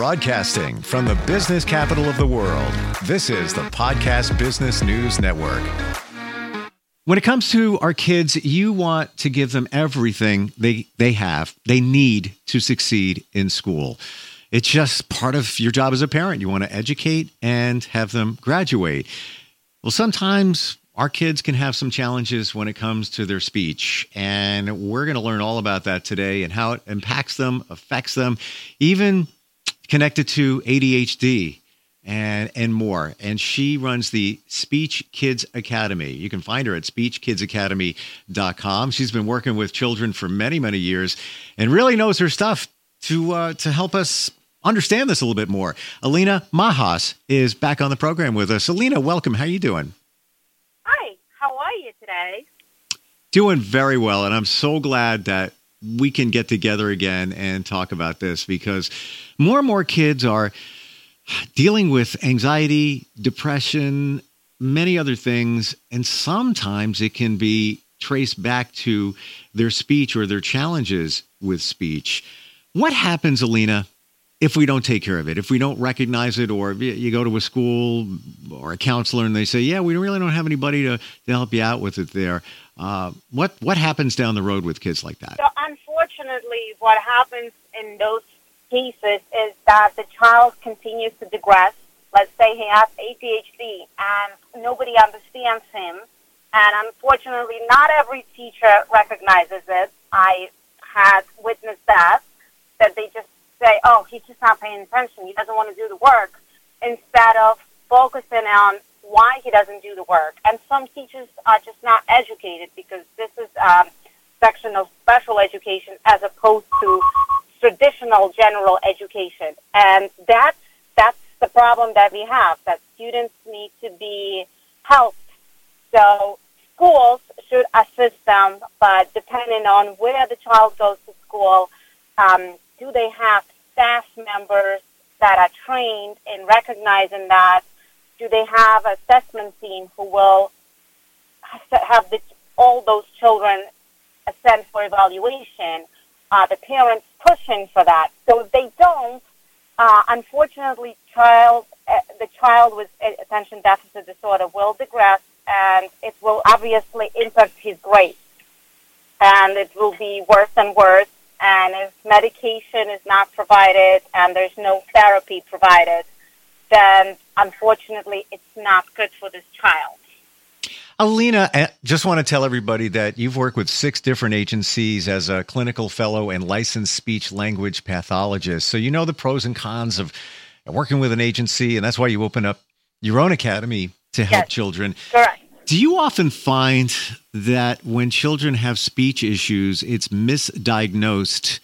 Broadcasting from the business capital of the world, this is the Podcast Business News Network. When it comes to our kids, you want to give them everything they, they have, they need to succeed in school. It's just part of your job as a parent. You want to educate and have them graduate. Well, sometimes our kids can have some challenges when it comes to their speech. And we're going to learn all about that today and how it impacts them, affects them, even connected to ADHD and and more. And she runs the Speech Kids Academy. You can find her at speechkidsacademy.com. She's been working with children for many, many years and really knows her stuff to uh, to help us understand this a little bit more. Alina Majas is back on the program with us. Alina, welcome. How are you doing? Hi. How are you today? Doing very well, and I'm so glad that we can get together again and talk about this because more and more kids are dealing with anxiety, depression, many other things, and sometimes it can be traced back to their speech or their challenges with speech. What happens, Alina, if we don't take care of it, if we don't recognize it, or you go to a school or a counselor and they say, "Yeah, we really don't have anybody to, to help you out with it there," uh, what what happens down the road with kids like that? So, unfortunately, what happens in those cases is that the child continues to digress. Let's say he has ADHD and nobody understands him, and unfortunately, not every teacher recognizes it. I had witnessed that that they just say, oh, he's just not paying attention. He doesn't want to do the work, instead of focusing on why he doesn't do the work. And some teachers are just not educated because this is um, a section of special education as opposed to traditional general education. And that's, that's the problem that we have, that students need to be helped. So schools should assist them, but depending on where the child goes to school, um, do they have staff members that are trained in recognizing that? Do they have assessment team who will have the, all those children sent for evaluation? Uh, the parents pushing for that. So if they don't, uh, unfortunately, child uh, the child with attention deficit disorder will digress, and it will obviously impact his grades, and it will be worse and worse and if medication is not provided and there's no therapy provided, then unfortunately it's not good for this child. Alina, I just want to tell everybody that you've worked with six different agencies as a clinical fellow and licensed speech language pathologist. So you know the pros and cons of working with an agency, and that's why you open up your own academy to help yes, children. Correct. Do you often find that when children have speech issues, it's misdiagnosed?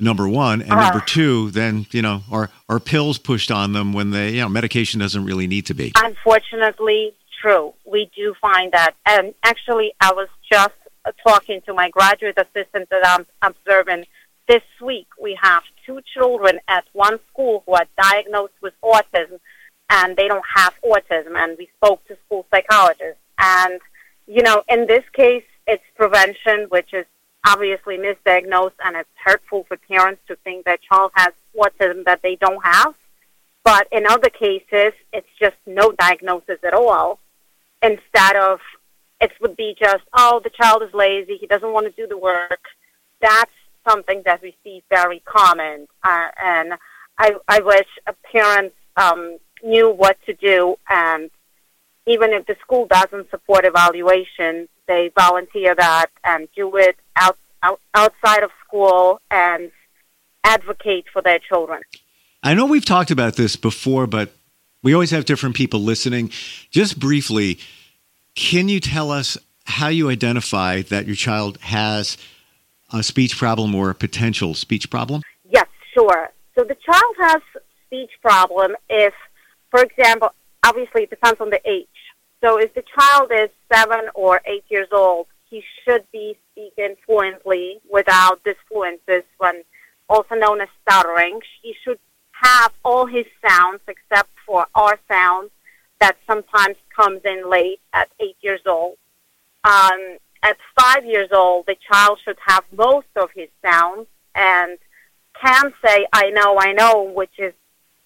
Number one, and uh, number two, then you know, are are pills pushed on them when they, you know, medication doesn't really need to be. Unfortunately, true. We do find that, and actually, I was just talking to my graduate assistant that I'm observing this week. We have two children at one school who are diagnosed with autism, and they don't have autism. And we spoke to school psychologists and, you know, in this case, it's prevention, which is obviously misdiagnosed and it's hurtful for parents to think their child has autism that they don't have. But in other cases, it's just no diagnosis at all. Instead of it would be just, oh, the child is lazy, he doesn't want to do the work. That's something that we see very common. Uh, and I, I wish parents um, knew what to do and even if the school doesn't support evaluation, they volunteer that and do it out, out, outside of school and advocate for their children. I know we've talked about this before, but we always have different people listening. Just briefly, can you tell us how you identify that your child has a speech problem or a potential speech problem? Yes, sure. So the child has speech problem if, for example, obviously it depends on the age. So if the child is seven or eight years old, he should be speaking fluently without disfluences, when also known as stuttering. He should have all his sounds except for R sounds that sometimes comes in late at eight years old. Um, at five years old, the child should have most of his sounds and can say "I know, I know," which is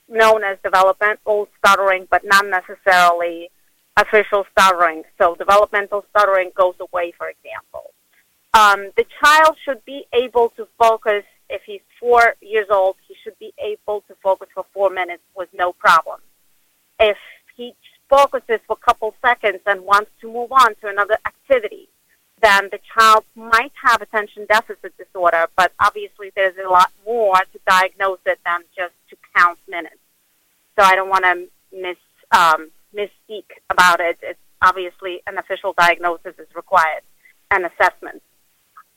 known as developmental stuttering, but not necessarily official stuttering. So developmental stuttering goes away, for example. Um, the child should be able to focus. If he's four years old, he should be able to focus for four minutes with no problem. If he focuses for a couple seconds and wants to move on to another activity, then the child might have attention deficit disorder, but obviously there's a lot more to diagnose it than just to count minutes. So I don't want to miss um, misspeak about it. It's obviously an official diagnosis is required and assessment.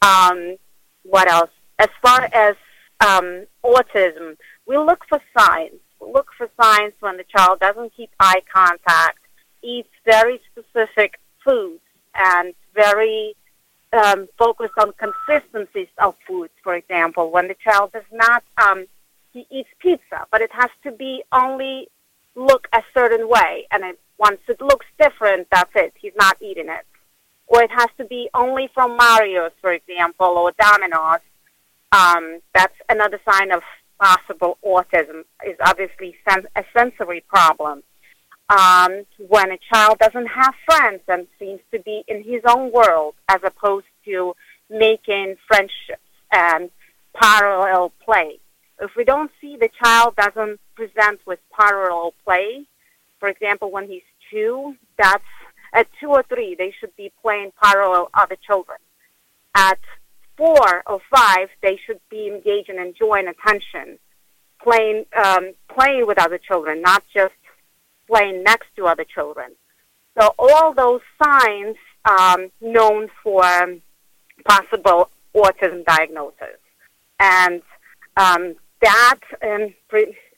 Um, what else? As far as um, autism, we look for signs. We look for signs when the child doesn't keep eye contact, eats very specific foods, and very um, focused on consistencies of foods. For example, when the child does not, um, he eats pizza, but it has to be only look a certain way, and it, once it looks different, that's it. He's not eating it. Or it has to be only from Mario's, for example, or Domino's. Um, that's another sign of possible autism. Is obviously sen- a sensory problem. Um, when a child doesn't have friends and seems to be in his own world, as opposed to making friendships and parallel play. If we don't see the child doesn't present with parallel play, for example, when he's two, that's at two or three, they should be playing parallel other children. At four or five, they should be engaged and enjoying attention, playing um, playing with other children, not just playing next to other children. So all those signs um, known for possible autism diagnosis, and um, that um,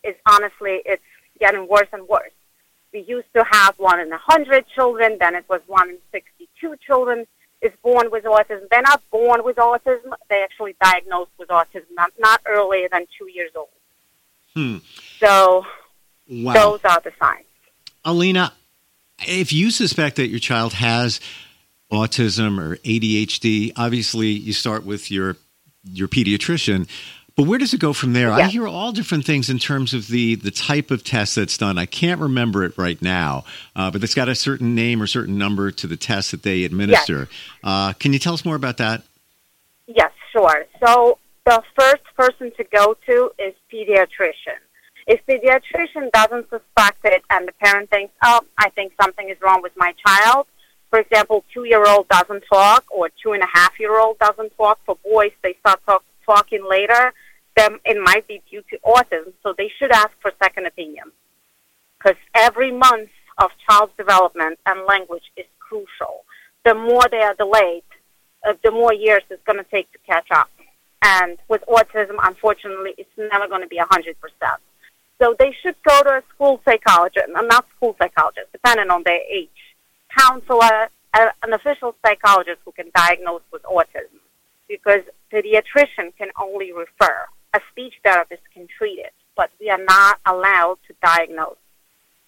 is honestly it's getting worse and worse. We used to have one in a hundred children, then it was one in sixty-two children is born with autism. They're not born with autism; they actually diagnosed with autism not, not earlier than two years old. Hmm. So Wow. those are the signs. Alina, if you suspect that your child has autism or ADHD, obviously you start with your your pediatrician. But where does it go from there? I hear all different things in terms of the the type of test that's done. I can't remember it right now, uh, but it's got a certain name or certain number to the test that they administer. Uh, can you tell us more about that? Yes, sure. So the first person to go to is pediatrician. If pediatrician doesn't suspect it and the parent thinks, oh, I think something is wrong with my child, for example, two-year-old doesn't talk or two and a half-year-old doesn't talk. For boys, they start talk, talking later. Then it might be due to autism, so they should ask for second opinion. Because every month of child's development and language is crucial. The more they are delayed, uh, the more years it's going to take to catch up. And with autism, unfortunately, it's never going to be 100%. So they should go to a school psychologist, not school psychologist, depending on their age, counselor, a, an official psychologist who can diagnose with autism. Because pediatrician can only refer. A speech therapist can treat it, but we are not allowed to diagnose.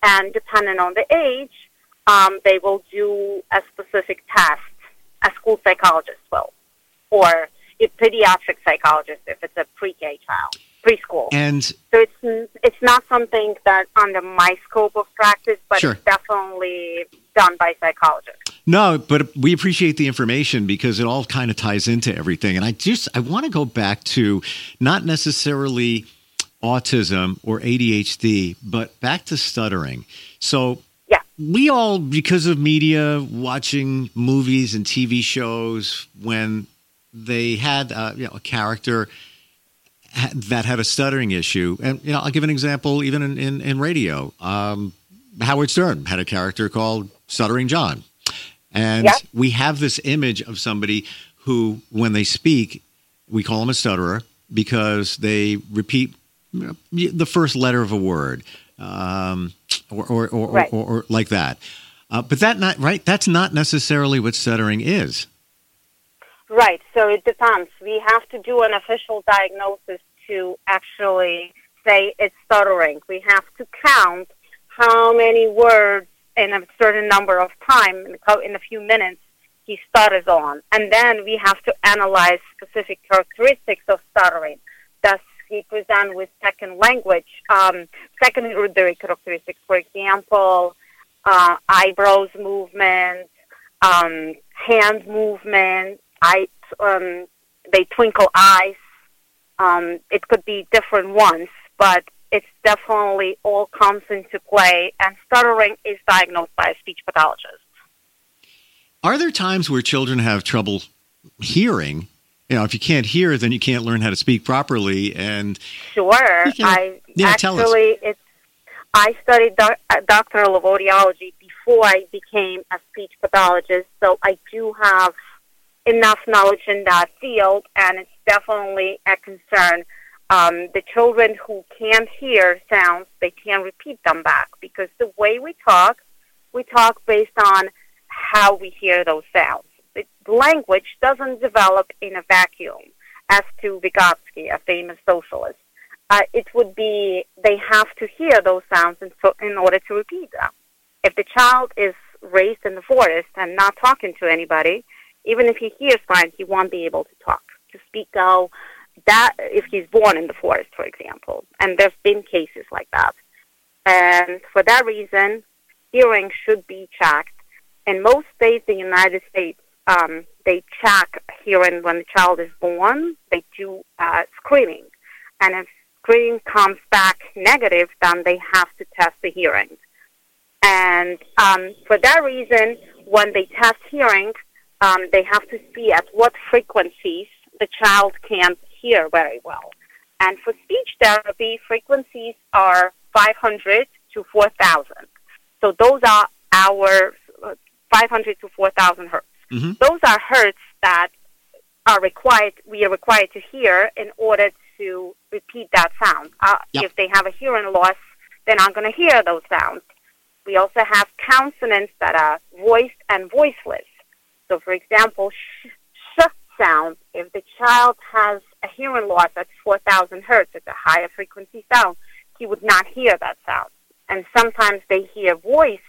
And depending on the age, um, they will do a specific test. A school psychologist will, or a pediatric psychologist if it's a pre-K child, preschool. And So it's it's not something that under my scope of practice, but Sure. it's definitely done by psychologists. No, but we appreciate the information because it all kind of ties into everything. And I just I want to go back to not necessarily autism or ADHD, but back to stuttering. So Yeah. we all because of media watching movies and TV shows when they had uh, you know a character ha- that had a stuttering issue and you know I'll give an example even in in, in radio um, Howard Stern had a character called Stuttering John and we have this image of somebody who, when they speak, we call them a stutterer because they repeat the first letter of a word, um, or, or, or, Right. or, or like that. Uh, but that not right. That's not necessarily what stuttering is. Right. So it depends. We have to do an official diagnosis to actually say it's stuttering. We have to count how many words in a certain number of time in a, few minutes he stutters on, and then we have to analyze specific characteristics of stuttering. Does he present with second language, um, secondary characteristics, for example, uh, eyebrows movement, um, hand movement, um, they twinkle eyes. Um, it could be different ones, but it's definitely all comes into play, and stuttering is diagnosed by a speech pathologist. Are there times where children have trouble hearing? You know, if you can't hear, then you can't learn how to speak properly. And sure, I yeah, actually it's. I studied doc- uh, doctoral of audiology before I became a speech pathologist, so I do have enough knowledge in that field, and it's definitely a concern. Um, the children who can't hear sounds, they can't repeat them back because the way we talk, we talk based on how we hear those sounds. The language doesn't develop in a vacuum, as to Vygotsky, a famous socialist. Uh, it would be they have to hear those sounds in, so, in order to repeat them. If the child is raised in the forest and not talking to anybody, even if he hears fine, he won't be able to talk, to speak out. That if he's born in the forest, for example, and there's been cases like that. And for that reason, hearing should be checked. In most states in the United States, um, they check hearing when the child is born. They do uh, screening, and if screening comes back negative, then they have to test the hearing. And um, for that reason, when they test hearing, um, they have to see at what frequencies the child can't hear very well. And for speech therapy, frequencies are 500 to 4,000. So those are our uh, 500 to 4,000 hertz. Mm-hmm. Those are hertz that are required. We are required to hear in order to repeat that sound. Uh, yep. If they have a hearing loss, they're not going to hear those sounds. We also have consonants that are voiced and voiceless. So, for example, sh, sh sound, if the child has a hearing loss at 4,000 hertz, it's a higher frequency sound, he would not hear that sound. And sometimes they hear voiced,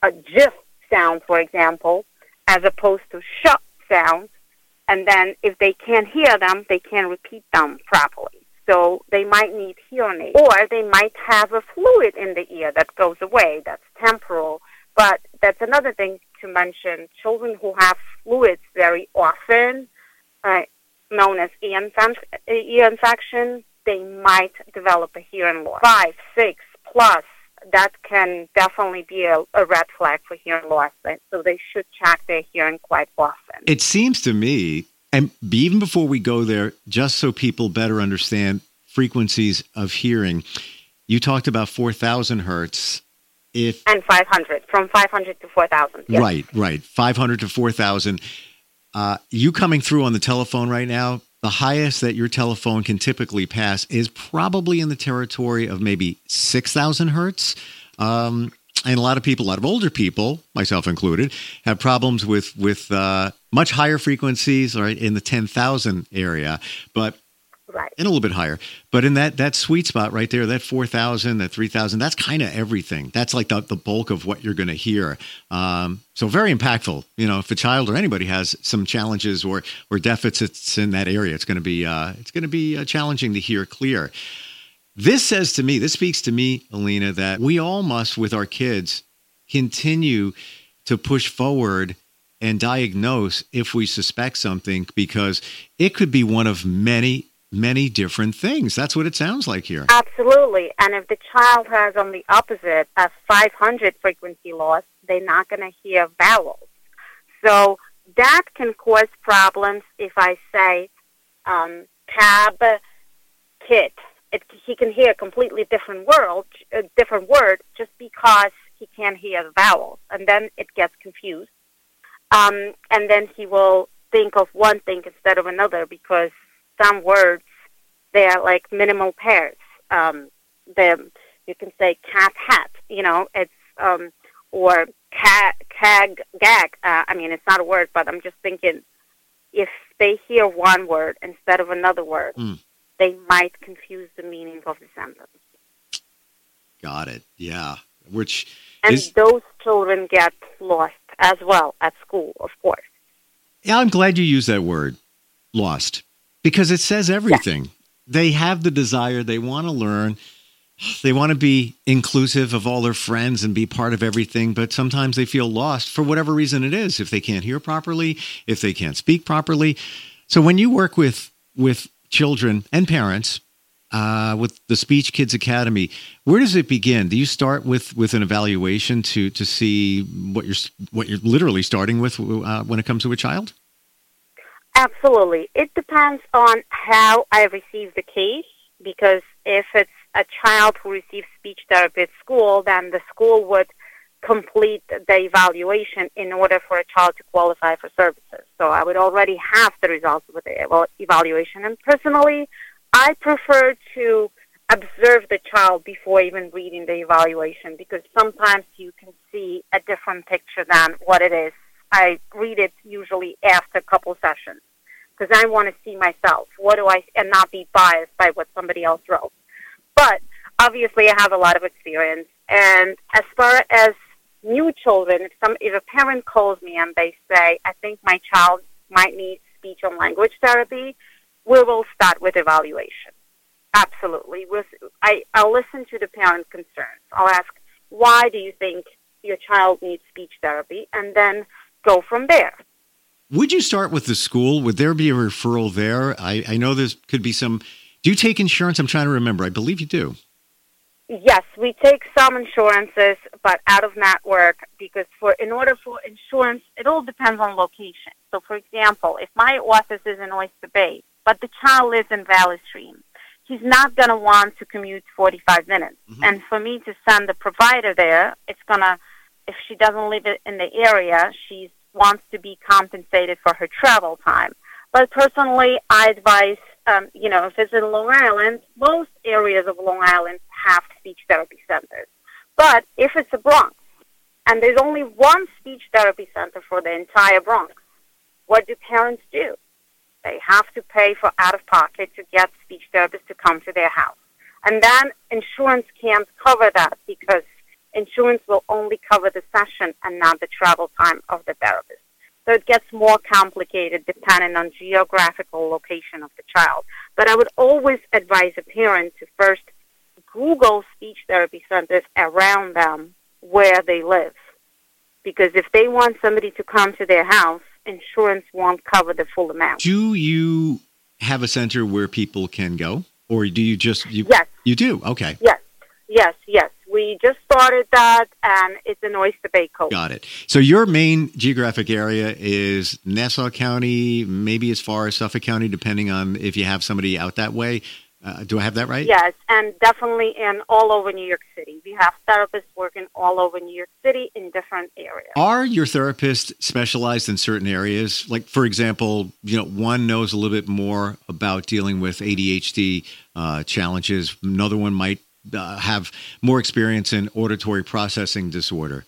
a jif sound, for example, as opposed to sh sounds. And then if they can't hear them, they can't repeat them properly. So they might need hearing aid. Or they might have a fluid in the ear that goes away. That's temporal. But that's another thing to mention. Children who have fluids very often, uh, known as ear, infection, they might develop a hearing loss. Five, six plus, that can definitely be a, a red flag for hearing loss. So they should check their hearing quite often. It seems to me, and even before we go there, just so people better understand frequencies of hearing, you talked about 4,000 hertz if and 500 from 500 to 4000 yes. right right. 500 to 4000 uh, you coming through on the telephone right now the highest that your telephone can typically pass is probably in the territory of maybe 6000 hertz. Um, and a lot of people a lot of older people myself included have problems with with uh, much higher frequencies right in the 10000 area. But Right. And a little bit higher. But in that that sweet spot right there, that 4,000, that 3,000, that's kind of everything. That's like the, the bulk of what you're going to hear. Um, so very impactful. You know, if a child or anybody has some challenges or or deficits in that area, it's going to be uh, it's going to be uh, challenging to hear clear. This says to me, this speaks to me, Alina, that we all must, with our kids, continue to push forward and diagnose if we suspect something because it could be one of many many different things. That's what it sounds like here. Absolutely. And if the child has on the opposite a 500 frequency loss, they're not going to hear vowels. So that can cause problems if I say um, cab, kit. It, he can hear a completely different word, a different word, just because he can't hear the vowels, and then it gets confused. Um, and then he will think of one thing instead of another because some words they are like minimal pairs. Um, the you can say cat hat. You know, it's um, or cat cag gag. Uh, I mean, it's not a word, but I'm just thinking if they hear one word instead of another word, mm. they might confuse the meaning of the sentence. Got it. Yeah. Which and is... those children get lost as well at school, of course. Yeah, I'm glad you used that word, lost because it says everything. they have the desire, they want to learn, they want to be inclusive of all their friends and be part of everything, but sometimes they feel lost for whatever reason it is, if they can't hear properly, if they can't speak properly. So when you work with with children and parents uh, with the Speech Kids Academy, where does it begin? Do you start with with an evaluation to to see what you're what you're literally starting with uh, when it comes to a child? Absolutely, it depends on how I receive the case. Because if it's a child who receives speech therapy at school, then the school would complete the evaluation in order for a child to qualify for services. So I would already have the results of the evaluation. And personally, I prefer to observe the child before even reading the evaluation because sometimes you can see a different picture than what it is. I read it usually after a couple sessions because I want to see myself. What do I, and not be biased by what somebody else wrote. But obviously, I have a lot of experience. And as far as new children, if some if a parent calls me and they say, "I think my child might need speech and language therapy," we will start with evaluation. Absolutely, with I I'll listen to the parent concerns. I'll ask, "Why do you think your child needs speech therapy?" and then go from there. Would you start with the school? Would there be a referral there? I, I know there could be some. Do you take insurance? I'm trying to remember. I believe you do. Yes, we take some insurances, but out of network because for in order for insurance, it all depends on location. So, for example, if my office is in Oyster Bay, but the child lives in Valley Stream, he's not going to want to commute 45 minutes. Mm-hmm. And for me to send the provider there, it's going to, if she doesn't live in the area, she wants to be compensated for her travel time. But personally, I advise um, you know, if it's in Long Island, most areas of Long Island have speech therapy centers. But if it's the Bronx, and there's only one speech therapy center for the entire Bronx, what do parents do? They have to pay for out of pocket to get speech therapists to come to their house. And then insurance can't cover that because insurance will only cover the session and not the travel time of the therapist. So it gets more complicated depending on geographical location of the child. But I would always advise a parent to first Google speech therapy centers around them where they live. Because if they want somebody to come to their house, insurance won't cover the full amount. Do you have a center where people can go? Or do you just you Yes. You do? Okay. Yes. Yes, yes. We just started that, and it's in Oyster Bay Cove. Got it. So your main geographic area is Nassau County, maybe as far as Suffolk County, depending on if you have somebody out that way. Uh, do I have that right? Yes, and definitely in all over New York City. We have therapists working all over New York City in different areas. Are your therapists specialized in certain areas? Like, for example, you know, one knows a little bit more about dealing with ADHD uh, challenges. Another one might uh, have more experience in auditory processing disorder?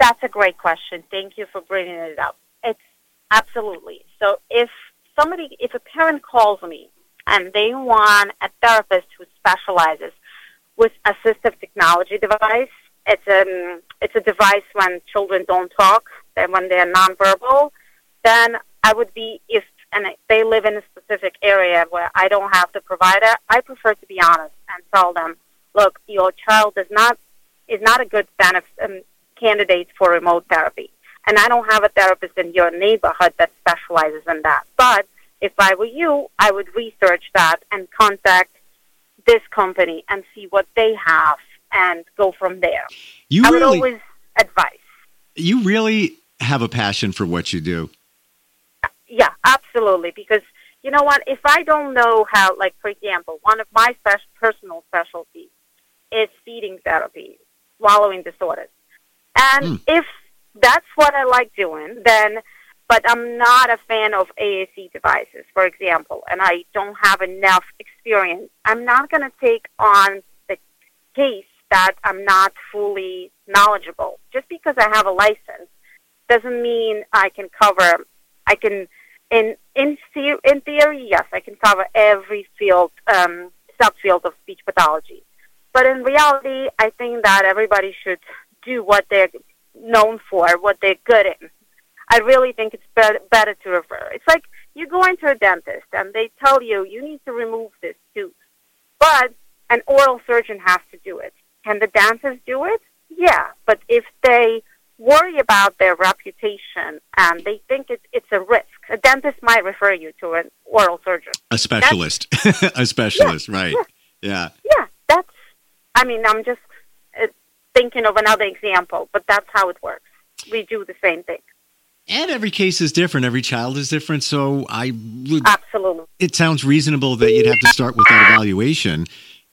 That's a great question. Thank you for bringing it up. It's absolutely. So if somebody, if a parent calls me and they want a therapist who specializes with assistive technology device, it's a, um, it's a device when children don't talk, and when they're nonverbal, then I would be, if and they live in a specific area where I don't have the provider, I prefer to be honest and tell them, look, your child is not is not a good um, candidate for remote therapy, and I don't have a therapist in your neighborhood that specializes in that. But if I were you, I would research that and contact this company and see what they have and go from there. You I would really, always advise. You really have a passion for what you do. Yeah, absolutely. Because you know what? If I don't know how, like for example, one of my spe- personal specialties is feeding therapy, swallowing disorders, and mm. if that's what I like doing, then. But I'm not a fan of AAC devices, for example, and I don't have enough experience. I'm not going to take on the case that I'm not fully knowledgeable. Just because I have a license doesn't mean I can cover. I can in in in theory, yes, I can cover every field um, subfield of speech pathology. But in reality, I think that everybody should do what they're known for, what they're good in. I really think it's better, better to refer. It's like you go into a dentist and they tell you you need to remove this tooth, but an oral surgeon has to do it. Can the dentist do it? Yeah, but if they worry about their reputation and they think it's, it's a risk, a dentist might refer you to an oral surgeon. A specialist. a specialist, yeah, right. Yeah. yeah. Yeah, that's, I mean, I'm just uh, thinking of another example, but that's how it works. We do the same thing. And every case is different. Every child is different. So I would. Absolutely. It sounds reasonable that you'd have to start with that evaluation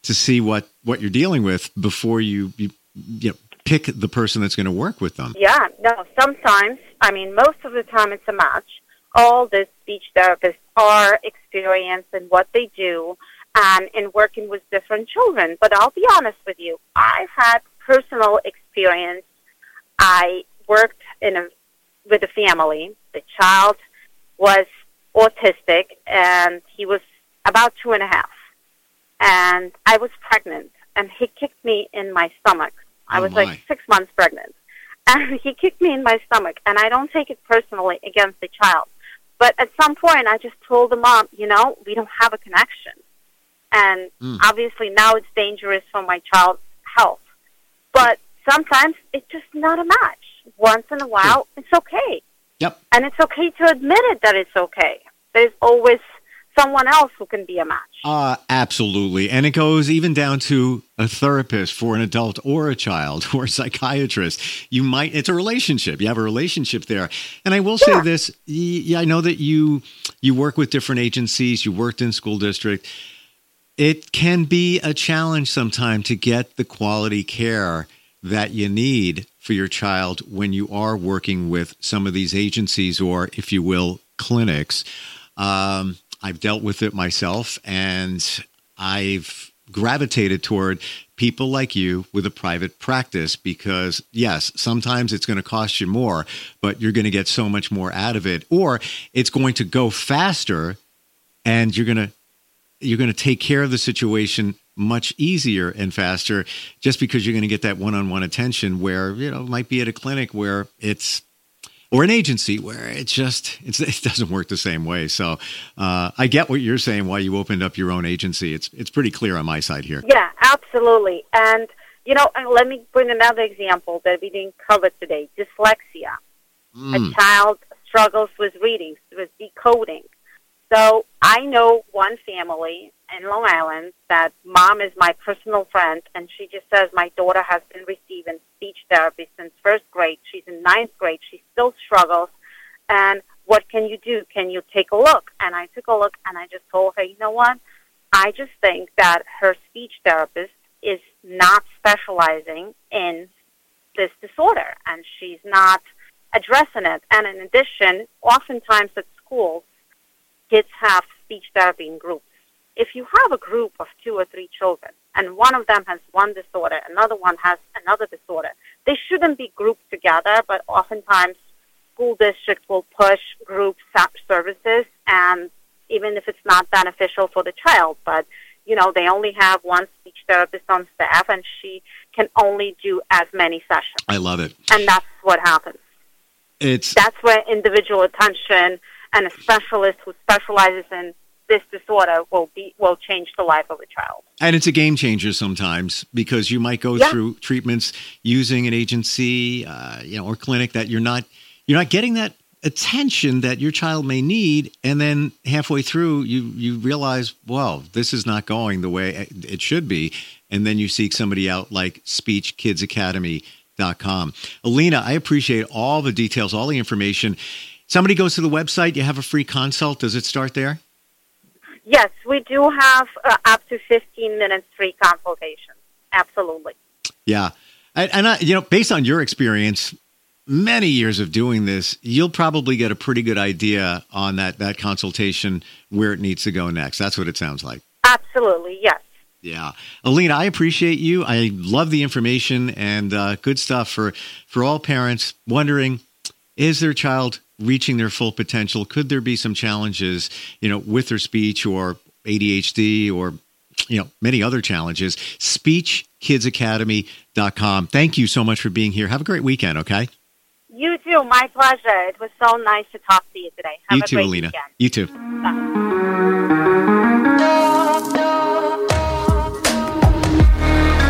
to see what, what you're dealing with before you, you, you know, pick the person that's going to work with them. Yeah, no, sometimes, I mean, most of the time it's a match. All the speech therapists are experienced in what they do and in working with different children. But I'll be honest with you, I've had personal experience. I worked in a, with a family. The child was autistic and he was about two and a half. And I was pregnant and he kicked me in my stomach I oh was my. like six months pregnant. And he kicked me in my stomach, and I don't take it personally against the child. But at some point, I just told the mom, you know, we don't have a connection. And mm. obviously now it's dangerous for my child's health. But sometimes it's just not a match. Once in a while, it's okay. Yep. And it's okay to admit it that it's okay. There's always someone else who can be a match. Uh, absolutely. And it goes even down to a therapist for an adult or a child or a psychiatrist. You might, it's a relationship. You have a relationship there. And I will say this. Yeah, I know that you, you work with different agencies. You worked in school district. It can be a challenge sometime to get the quality care that you need for your child when you are working with some of these agencies or, if you will, clinics. Um, I've dealt with it myself, and I've gravitated toward people like you with a private practice because yes sometimes it's going to cost you more but you're going to get so much more out of it or it's going to go faster and you're going to you're going to take care of the situation much easier and faster just because you're going to get that one-on-one attention where you know might be at a clinic where it's or an agency where it just it's, it doesn't work the same way. So uh, I get what you're saying. Why you opened up your own agency? It's it's pretty clear on my side here. Yeah, absolutely. And you know, let me bring another example that we didn't cover today: dyslexia. Mm. A child struggles with reading, with decoding. So I know one family in Long Island that mom is my personal friend, and she just says my daughter has been receiving speech therapy since first grade. She's in ninth grade. She still struggles. And what can you do? Can you take a look? And I took a look, and I just told her, you know what? I just think that her speech therapist is not specializing in this disorder, and she's not addressing it. And in addition, oftentimes at schools, kids have speech therapy in groups. If you have a group of two or three children and one of them has one disorder, another one has another disorder, they shouldn't be grouped together, but oftentimes school districts will push group services and even if it's not beneficial for the child, but you know, they only have one speech therapist on staff and she can only do as many sessions. I love it. And that's what happens. It's that's where individual attention and a specialist who specializes in this disorder will be will change the life of a child. And it's a game changer sometimes because you might go yeah. through treatments using an agency, uh, you know, or clinic that you're not you're not getting that attention that your child may need and then halfway through you you realize well this is not going the way it should be and then you seek somebody out like speechkidsacademy.com alina i appreciate all the details all the information Somebody goes to the website, you have a free consult. Does it start there? Yes, we do have uh, up to 15 minutes free consultation. Absolutely. Yeah. And, and I, you know, based on your experience, many years of doing this, you'll probably get a pretty good idea on that, that consultation where it needs to go next. That's what it sounds like. Absolutely. Yes. Yeah, Alina, I appreciate you. I love the information and uh, good stuff for for all parents wondering: Is their child reaching their full potential? Could there be some challenges, you know, with their speech or ADHD or you know many other challenges speechkidsacademy.com thank you so much for being here have a great weekend okay You too. My pleasure. It was so nice to talk to you today. Have you a too, great Alina. weekend. You too. Bye.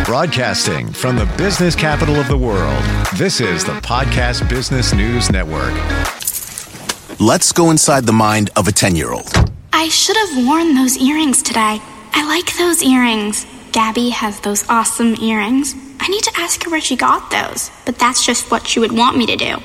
Broadcasting from the business capital of the world, this is the Podcast Business News Network. Let's go inside the mind of a 10 year old. I should have worn those earrings today. I like those earrings. Gabby has those awesome earrings. I need to ask her where she got those, but that's just what she would want me to do.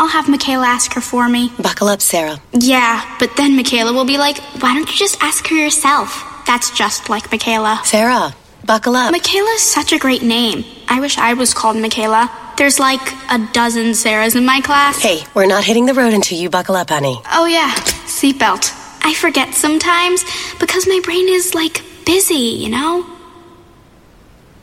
I'll have Michaela ask her for me. Buckle up, Sarah. Yeah, but then Michaela will be like, why don't you just ask her yourself? That's just like Michaela. Sarah, buckle up. Michaela's such a great name. I wish I was called Michaela. There's like a dozen Sarahs in my class. hey, we're not hitting the road until you buckle up, honey. Oh, yeah, seatbelt. I forget sometimes because my brain is like busy, you know?